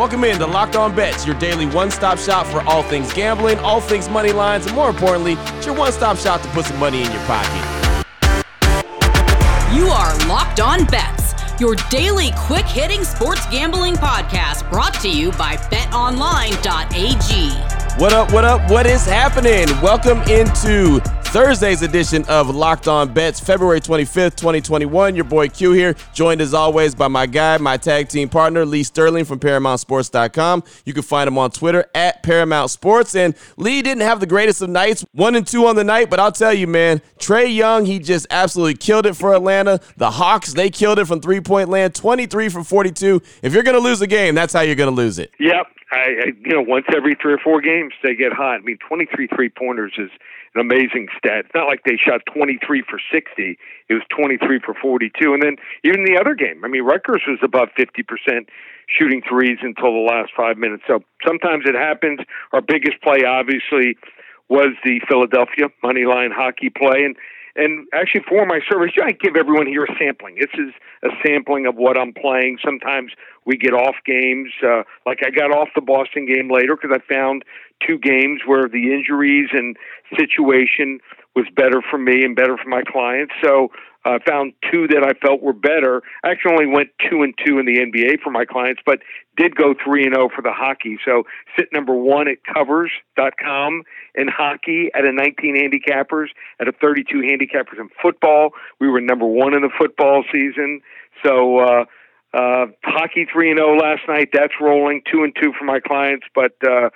Welcome in to Locked On Bets, your daily one stop shop for all things gambling, all things money lines, and more importantly, it's your one stop shop to put some money in your pocket. You are Locked On Bets, your daily quick hitting sports gambling podcast brought to you by betonline.ag. What up, what up, what is happening? Welcome into Thursday's edition of Locked On Bets, February 25th, 2021. Your boy Q here, joined as always by my guy, my tag team partner, Lee Sterling from ParamountSports.com. You can find him on Twitter at Paramount Sports. And Lee didn't have the greatest of nights, one and two on the night, but I'll tell you, man, Trae Young, he just absolutely killed it for Atlanta. The Hawks, they killed it from three point land, 23 from 42. If you're going to lose a game, that's how you're going to lose it. Yep. I, I, you know, once every three or four games they get hot. I mean, 23 three pointers is an amazing stat. It's not like they shot 23 for 60. It was 23 for 42. And then even the other game, I mean, Rutgers was above 50% shooting threes until the last five minutes. So sometimes it happens. Our biggest play, obviously, was the Philadelphia money line hockey play. And and actually, for my service, I give everyone here a sampling. This is a sampling of what I'm playing. Sometimes we get off games. Uh, like I got off the Boston game later because I found two games where the injuries and situation was better for me and better for my clients. So I uh, found two that I felt were better. I actually only went two and two in the NBA for my clients, but did go three and zero oh for the hockey. So sit number one at covers.com in hockey at a 19 handicappers at a 32 handicappers in football. We were number one in the football season. So uh, uh, hockey three and zero oh last night. That's rolling two and two for my clients, but. Uh,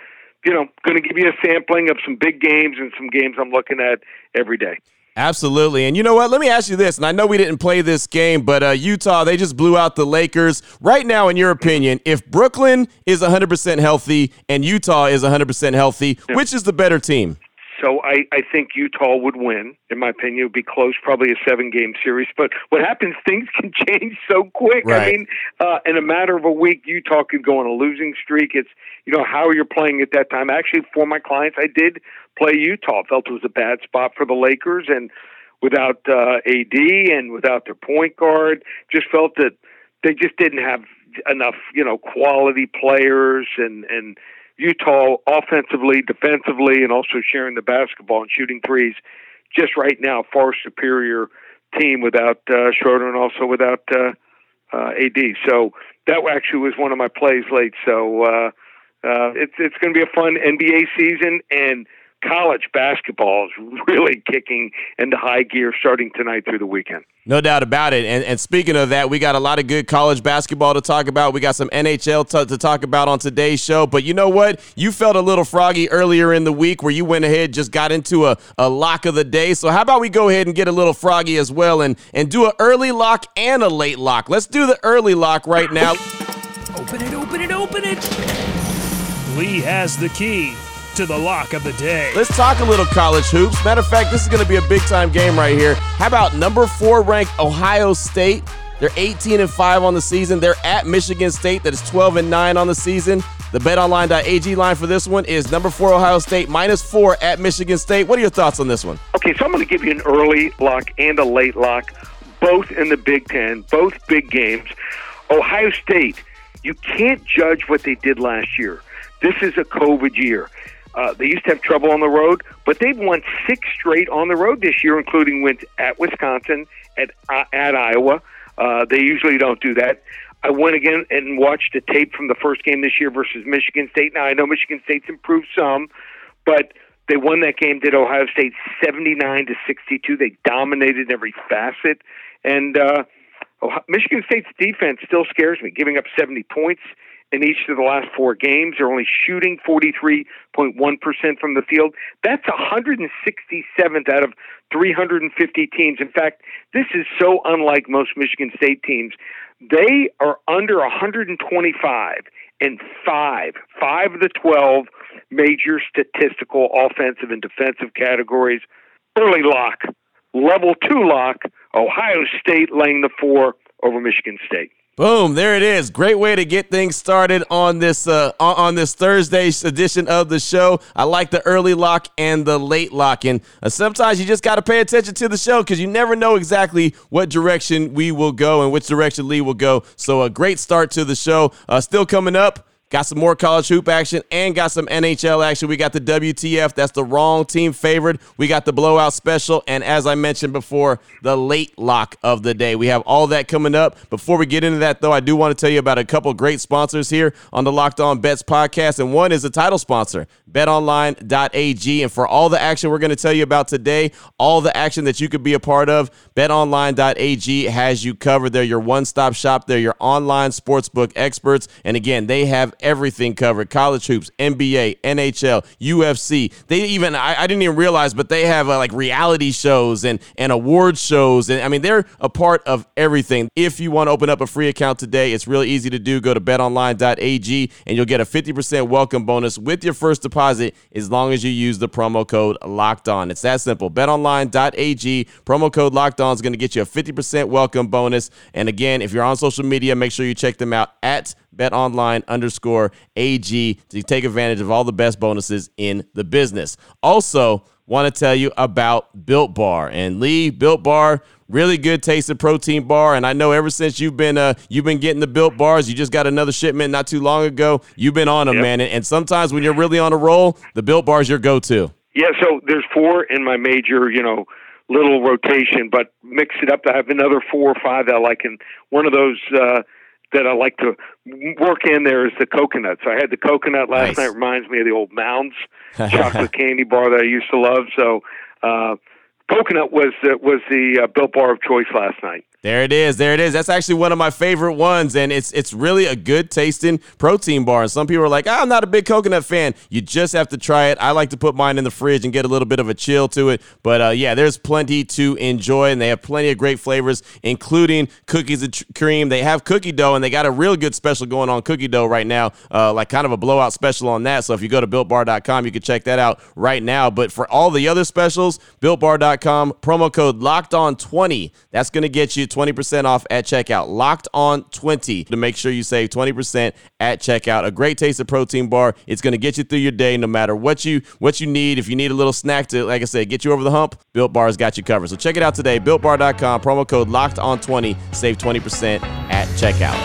you know, going to give you a sampling of some big games and some games I'm looking at every day. Absolutely. And you know what? Let me ask you this. And I know we didn't play this game, but uh, Utah, they just blew out the Lakers. Right now, in your opinion, if Brooklyn is 100% healthy and Utah is 100% healthy, yeah. which is the better team? So I, I think Utah would win, in my opinion. It would be close, probably a seven game series. But what happens, things can change so quick. Right. I mean, uh, in a matter of a week, Utah could go on a losing streak. It's, you know, how you're playing at that time. Actually, for my clients, I did play Utah. Felt it was a bad spot for the Lakers. And without uh, AD and without their point guard, just felt that they just didn't have enough, you know, quality players and, and, Utah offensively, defensively, and also sharing the basketball and shooting threes. Just right now, far superior team without uh, Schroeder and also without uh, uh, AD. So that actually was one of my plays late. So uh, uh, it's it's going to be a fun NBA season and college basketball is really kicking into high gear starting tonight through the weekend. No doubt about it. And, and speaking of that, we got a lot of good college basketball to talk about. We got some NHL to, to talk about on today's show. But you know what? You felt a little froggy earlier in the week where you went ahead just got into a, a lock of the day. So how about we go ahead and get a little froggy as well and, and do an early lock and a late lock? Let's do the early lock right now. open it, open it, open it. Lee has the key to the lock of the day. Let's talk a little college hoops. Matter of fact, this is going to be a big time game right here. How about number four ranked Ohio State? They're 18 and 5 on the season. They're at Michigan State, that is 12 and 9 on the season. The betonline.ag line for this one is number four Ohio State minus four at Michigan State. What are your thoughts on this one? Okay, so I'm going to give you an early lock and a late lock, both in the Big Ten, both big games. Ohio State, you can't judge what they did last year. This is a COVID year. Uh, they used to have trouble on the road, but they've won six straight on the road this year, including wins at Wisconsin, at uh, at Iowa. Uh, they usually don't do that. I went again and watched a tape from the first game this year versus Michigan State. Now I know Michigan State's improved some, but they won that game. Did Ohio State seventy nine to sixty two? They dominated every facet, and uh, Michigan State's defense still scares me, giving up seventy points in each of the last four games. They're only shooting 43.1% from the field. That's 167th out of 350 teams. In fact, this is so unlike most Michigan State teams. They are under 125 in five, five of the 12 major statistical offensive and defensive categories. Early lock, level two lock, Ohio State laying the four over Michigan State. Boom! There it is. Great way to get things started on this uh, on this Thursday edition of the show. I like the early lock and the late lock, and uh, sometimes you just got to pay attention to the show because you never know exactly what direction we will go and which direction Lee will go. So a great start to the show. Uh, still coming up. Got some more college hoop action and got some NHL action. We got the WTF. That's the wrong team favored. We got the blowout special. And as I mentioned before, the late lock of the day. We have all that coming up. Before we get into that, though, I do want to tell you about a couple great sponsors here on the Locked On Bets podcast. And one is the title sponsor, betonline.ag. And for all the action we're going to tell you about today, all the action that you could be a part of, betonline.ag has you covered. They're your one stop shop. They're your online sportsbook experts. And again, they have everything covered college hoops, NBA, NHL, UFC. They even, I, I didn't even realize, but they have uh, like reality shows and, and award shows. And I mean, they're a part of everything. If you want to open up a free account today, it's really easy to do. Go to betonline.ag and you'll get a 50% welcome bonus with your first deposit as long as you use the promo code locked on. It's that simple. BetOnline.ag, promo code locked on is going to get you a 50% welcome bonus. And again, if you're on social media, make sure you check them out at betonline underscore AG to take advantage of all the best bonuses in the business. Also, want to tell you about Built Bar. And Lee, Built Bar, really good tasting protein bar. And I know ever since you've been uh you've been getting the Built Bars, you just got another shipment not too long ago. You've been on them, yep. man. And, and sometimes when you're really on a roll, the Built Bar is your go-to. Yeah, so there's four in my major, you know, little rotation, but mix it up. I have another four or five that I like, and one of those uh, that I like to work in there is the coconut. So I had the coconut last nice. night. Reminds me of the old Mounds chocolate candy bar that I used to love. So uh, coconut was uh, was the uh, built bar of choice last night. There it is. There it is. That's actually one of my favorite ones, and it's it's really a good tasting protein bar. And some people are like, oh, I'm not a big coconut fan. You just have to try it. I like to put mine in the fridge and get a little bit of a chill to it. But uh, yeah, there's plenty to enjoy, and they have plenty of great flavors, including cookies and cream. They have cookie dough, and they got a real good special going on cookie dough right now, uh, like kind of a blowout special on that. So if you go to builtbar.com, you can check that out right now. But for all the other specials, builtbar.com promo code locked on 20. That's going to get you 20% off at checkout. Locked on 20 to make sure you save 20% at checkout. A great taste of protein bar. It's going to get you through your day no matter what you what you need. If you need a little snack to, like I said, get you over the hump, Built Bar's got you covered. So check it out today. BuiltBar.com, promo code locked on 20. Save 20% at checkout.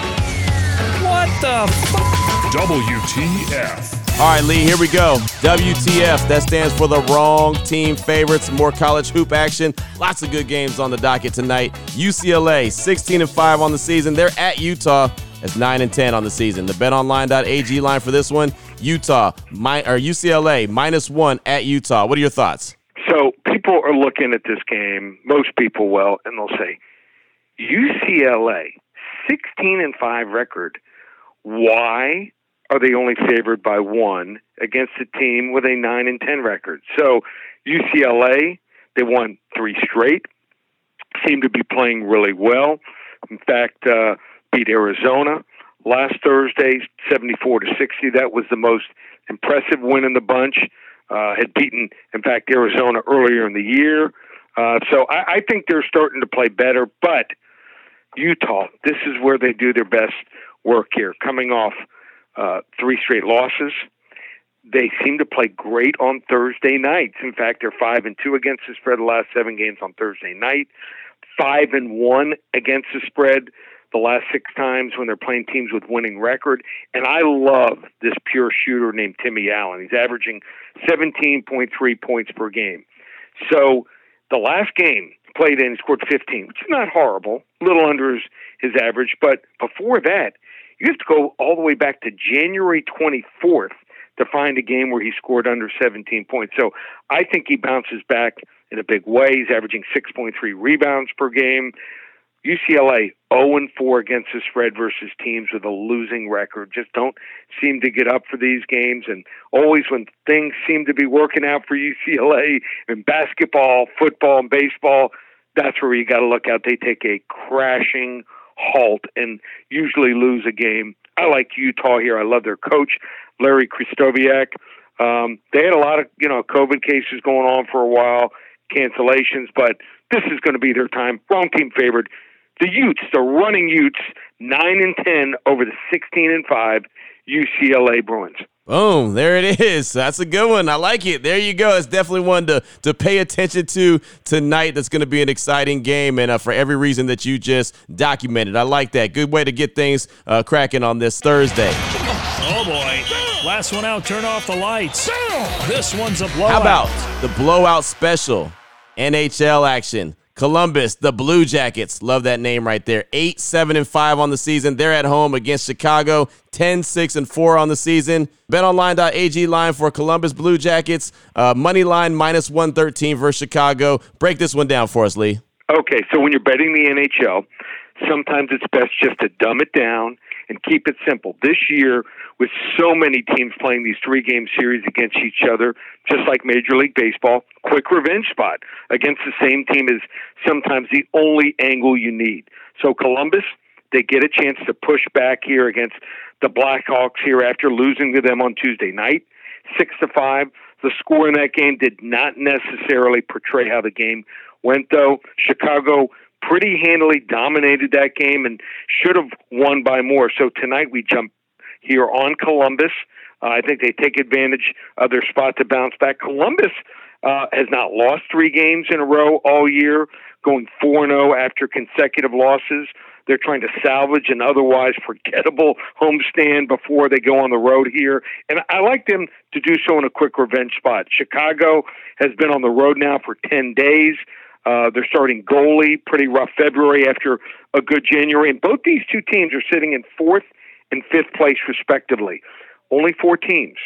What the f- WTF? All right, Lee, here we go. WTF, that stands for the wrong team favorites. More college hoop action. Lots of good games on the docket tonight. UCLA, 16 and 5 on the season. They're at Utah. That's 9 and 10 on the season. The betonline.ag line for this one, Utah, my, or UCLA, minus one at Utah. What are your thoughts? So people are looking at this game, most people will, and they'll say, UCLA, 16 and 5 record. Why are they only favored by one against a team with a nine and ten record. So UCLA, they won three straight, seem to be playing really well. In fact, uh, beat Arizona last Thursday, seventy-four to sixty. That was the most impressive win in the bunch. Uh, had beaten, in fact, Arizona earlier in the year. Uh, so I, I think they're starting to play better. But Utah, this is where they do their best work here, coming off uh, three straight losses. They seem to play great on Thursday nights. In fact, they're five and two against the spread the last seven games on Thursday night. Five and one against the spread the last six times when they're playing teams with winning record. And I love this pure shooter named Timmy Allen. He's averaging 17.3 points per game. So the last game played in, scored 15, which is not horrible, a little under his, his average. But before that, you have to go all the way back to January 24th to find a game where he scored under 17 points. So I think he bounces back in a big way. He's averaging 6.3 rebounds per game. UCLA 0 4 against the spread versus teams with a losing record. Just don't seem to get up for these games. And always when things seem to be working out for UCLA in basketball, football, and baseball, that's where you got to look out. They take a crashing halt and usually lose a game. I like Utah here. I love their coach, Larry Krystkowiak. Um, they had a lot of you know COVID cases going on for a while, cancellations, but this is going to be their time. Wrong team favored. The Utes, the running Utes, nine and ten over the sixteen and five UCLA Bruins. Boom, there it is. That's a good one. I like it. There you go. It's definitely one to, to pay attention to tonight. That's going to be an exciting game, and uh, for every reason that you just documented. I like that. Good way to get things uh, cracking on this Thursday. Oh boy. Last one out, turn off the lights. This one's a blowout. How about the blowout special? NHL action. Columbus, the Blue Jackets. Love that name right there. 8 7 and 5 on the season. They're at home against Chicago. 10 6 and 4 on the season. BetOnline.ag line for Columbus Blue Jackets. Uh, money line minus 113 versus Chicago. Break this one down for us, Lee. Okay, so when you're betting the NHL, sometimes it's best just to dumb it down and keep it simple. This year, with so many teams playing these three game series against each other, just like Major League Baseball, quick revenge spot against the same team is sometimes the only angle you need. So Columbus, they get a chance to push back here against the Blackhawks here after losing to them on Tuesday night, six to five. The score in that game did not necessarily portray how the game went, though. Chicago pretty handily dominated that game and should have won by more. So tonight we jump here on Columbus. Uh, I think they take advantage of their spot to bounce back. Columbus uh, has not lost three games in a row all year, going 4 0 after consecutive losses. They're trying to salvage an otherwise forgettable homestand before they go on the road here. And I like them to do so in a quick revenge spot. Chicago has been on the road now for 10 days. Uh, they're starting goalie, pretty rough February after a good January. And both these two teams are sitting in fourth and fifth place, respectively. Only four teams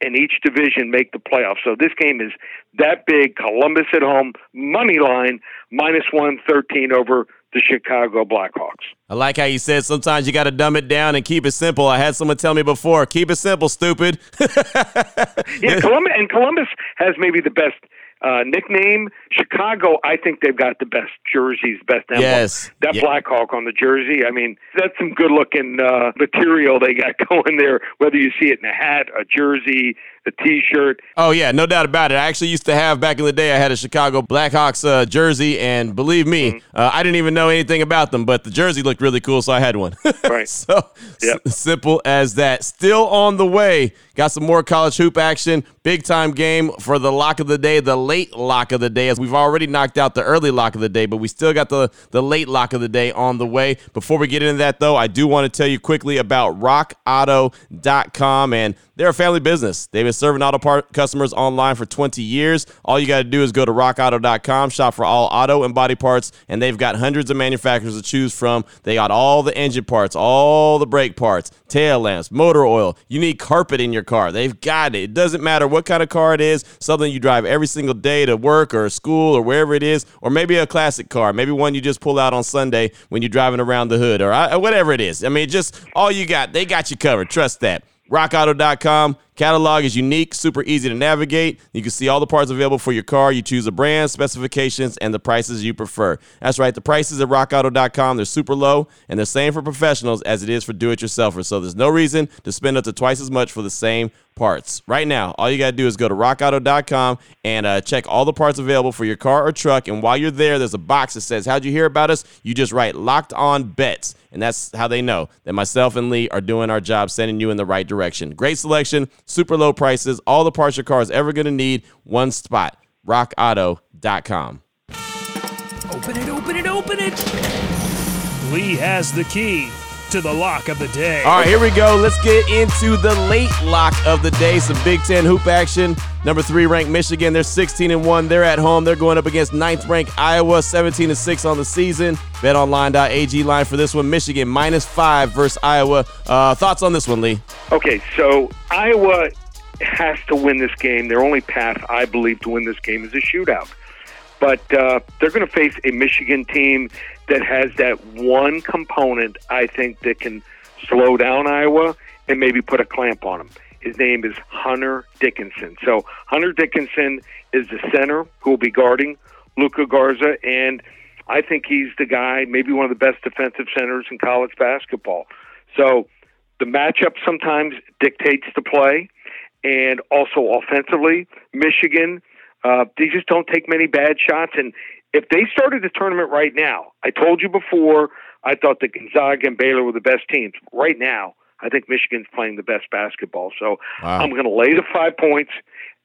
in each division make the playoffs. So this game is that big. Columbus at home, money line, minus 113 over the Chicago Blackhawks. I like how you said sometimes you got to dumb it down and keep it simple. I had someone tell me before, keep it simple, stupid. yeah, Columbus, and Columbus has maybe the best uh, nickname. Chicago, I think they've got the best jerseys, best emblem. Yes. That Yeah. Blackhawk on the jersey, I mean, that's some good looking uh, material they got going there, whether you see it in a hat, a jersey, a t shirt. Oh yeah, no doubt about it. I actually used to have back in the day. I had a Chicago Blackhawks uh, jersey, and believe me, Mm-hmm. uh, I didn't even know anything about them, but the jersey looked really cool, so I had one. Right. so Yep. s- simple as that. Still on the way. Got some more college hoop action. Big time game for the lock of the day, the late lock of the day. As we've already knocked out the early lock of the day, but we still got the the late lock of the day on the way. Before we get into that, though, I do want to tell you quickly about RockAuto.com and they're a family business. They've been serving auto part customers online for 20 years. All you got to do is go to rockauto.com, shop for all auto and body parts, and they've got hundreds of manufacturers to choose from. They got all the engine parts, all the brake parts, tail lamps, motor oil. You need carpet in your car. They've got it. It doesn't matter what kind of car it is, something you drive every single day to work or school or wherever it is, or maybe a classic car, maybe one you just pull out on Sunday when you're driving around the hood or uh, whatever it is. I mean, just all you got, they got you covered. Trust that. RockAuto.com. Catalog is unique, super easy to navigate. You can see all the parts available for your car. You choose a brand, specifications, and the prices you prefer. That's right, the prices at RockAuto.com, they're super low, and the same for professionals as it is for do-it-yourselfers. So there's no reason to spend up to twice as much for the same parts. Right now, all you got to do is go to rockauto.com and uh, check all the parts available for your car or truck. And while you're there, there's a box that says, How'd you hear about us? You just write locked on bets. And that's how they know that myself and Lee are doing our job, sending you in the right direction. Great selection, super low prices, all the parts your car is ever going to need, one spot. RockAuto.com. Open it, open it, open it. Lee has the key to the lock of the day. All right, here we go. Let's get into the late lock of the day. Some Big Ten hoop action. Number three ranked Michigan. They're 16 and one. They're at home. They're going up against ninth ranked Iowa, 17 and six on the season. BetOnline.ag line for this one. Michigan minus five versus Iowa. Uh, thoughts on this one, Lee? Okay, so Iowa has to win this game. Their only path, I believe, to win this game is a shootout. But uh, they're going to face a Michigan team that has that one component, I think, that can slow down Iowa and maybe put a clamp on them. His name is Hunter Dickinson. So Hunter Dickinson is the center who will be guarding Luka Garza, and I think he's the guy, maybe one of the best defensive centers in college basketball. So the matchup sometimes dictates the play, and also offensively, Michigan uh, they just don't take many bad shots. And if they started the tournament right now, I told you before, I thought that Gonzaga and Baylor were the best teams. Right now, I think Michigan's playing the best basketball. So Wow. I'm going to lay the five points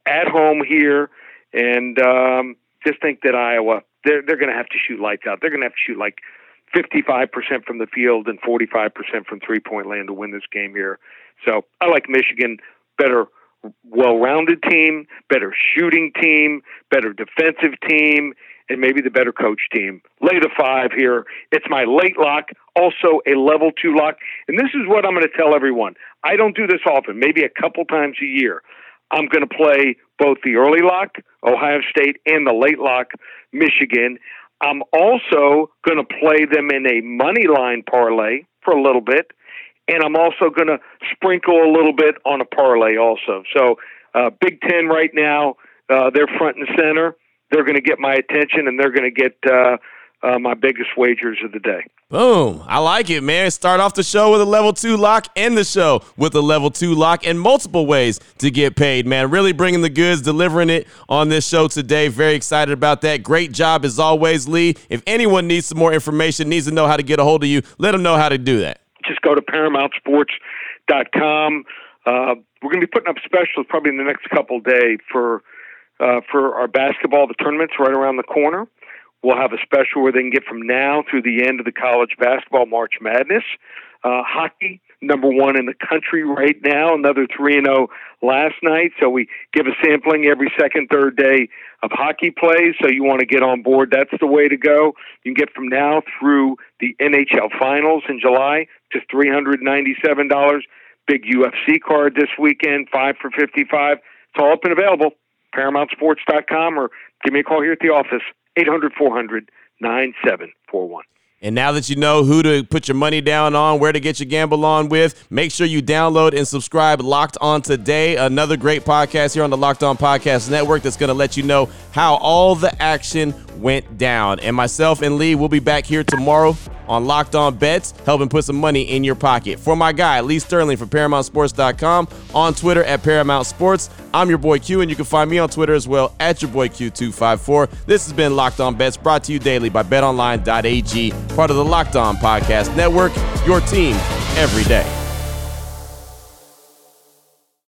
at home here, and um, just think that Iowa they're they're going to have to shoot lights out. They're going to have to shoot like 55% from the field and 45% from three point land to win this game here. So I like Michigan better well-rounded team, better shooting team, better defensive team, and maybe the better coach team. Lay the five here. It's my late lock, also a level two lock. And this is what I'm going to tell everyone. I don't do this often, maybe a couple times a year. I'm going to play both the early lock, Ohio State, and the late lock, Michigan. I'm also going to play them in a money line parlay for a little bit and I'm also going to sprinkle a little bit on a parlay also. So uh, Big Ten right now, uh, they're front and center. They're going to get my attention, and they're going to get uh, uh, my biggest wagers of the day. Boom. I like it, man. Start off the show with a level two lock, end the show with a level two lock, and multiple ways to get paid, man. Really bringing the goods, delivering it on this show today. Very excited about that. Great job as always, Lee. If anyone needs some more information, needs to know how to get a hold of you, let them know how to do that just go to ParamountSports.com. Uh, we're going to be putting up specials probably in the next couple days for uh, for our basketball. The tournament's right around the corner. We'll have a special where they can get from now through the end of the college basketball March Madness. Uh, hockey, number one in the country right now, another 3 0 last night. So we give a sampling every second, third day of hockey plays. So you want to get on board, that's the way to go. You can get from now through the NHL finals in July, just $397. Big UFC card this weekend, five for 55 It's all up and available. ParamountSports.com or give me a call here at the office, 800 400 9741. And now that you know who to put your money down on, where to get your gamble on with, make sure you download and subscribe Locked On Today, another great podcast here on the Locked On Podcast Network that's going to let you know how all the action went down. And myself and Lee will be back here tomorrow on Locked On Bets, helping put some money in your pocket. For my guy, Lee Sterling from ParamountSports.com, on Twitter at Paramount Sports. I'm your boy Q, and you can find me on Twitter as well at your boy Q254. This has been Locked On Bets, brought to you daily by BetOnline.ag, part of the Locked On Podcast Network. Your team every day.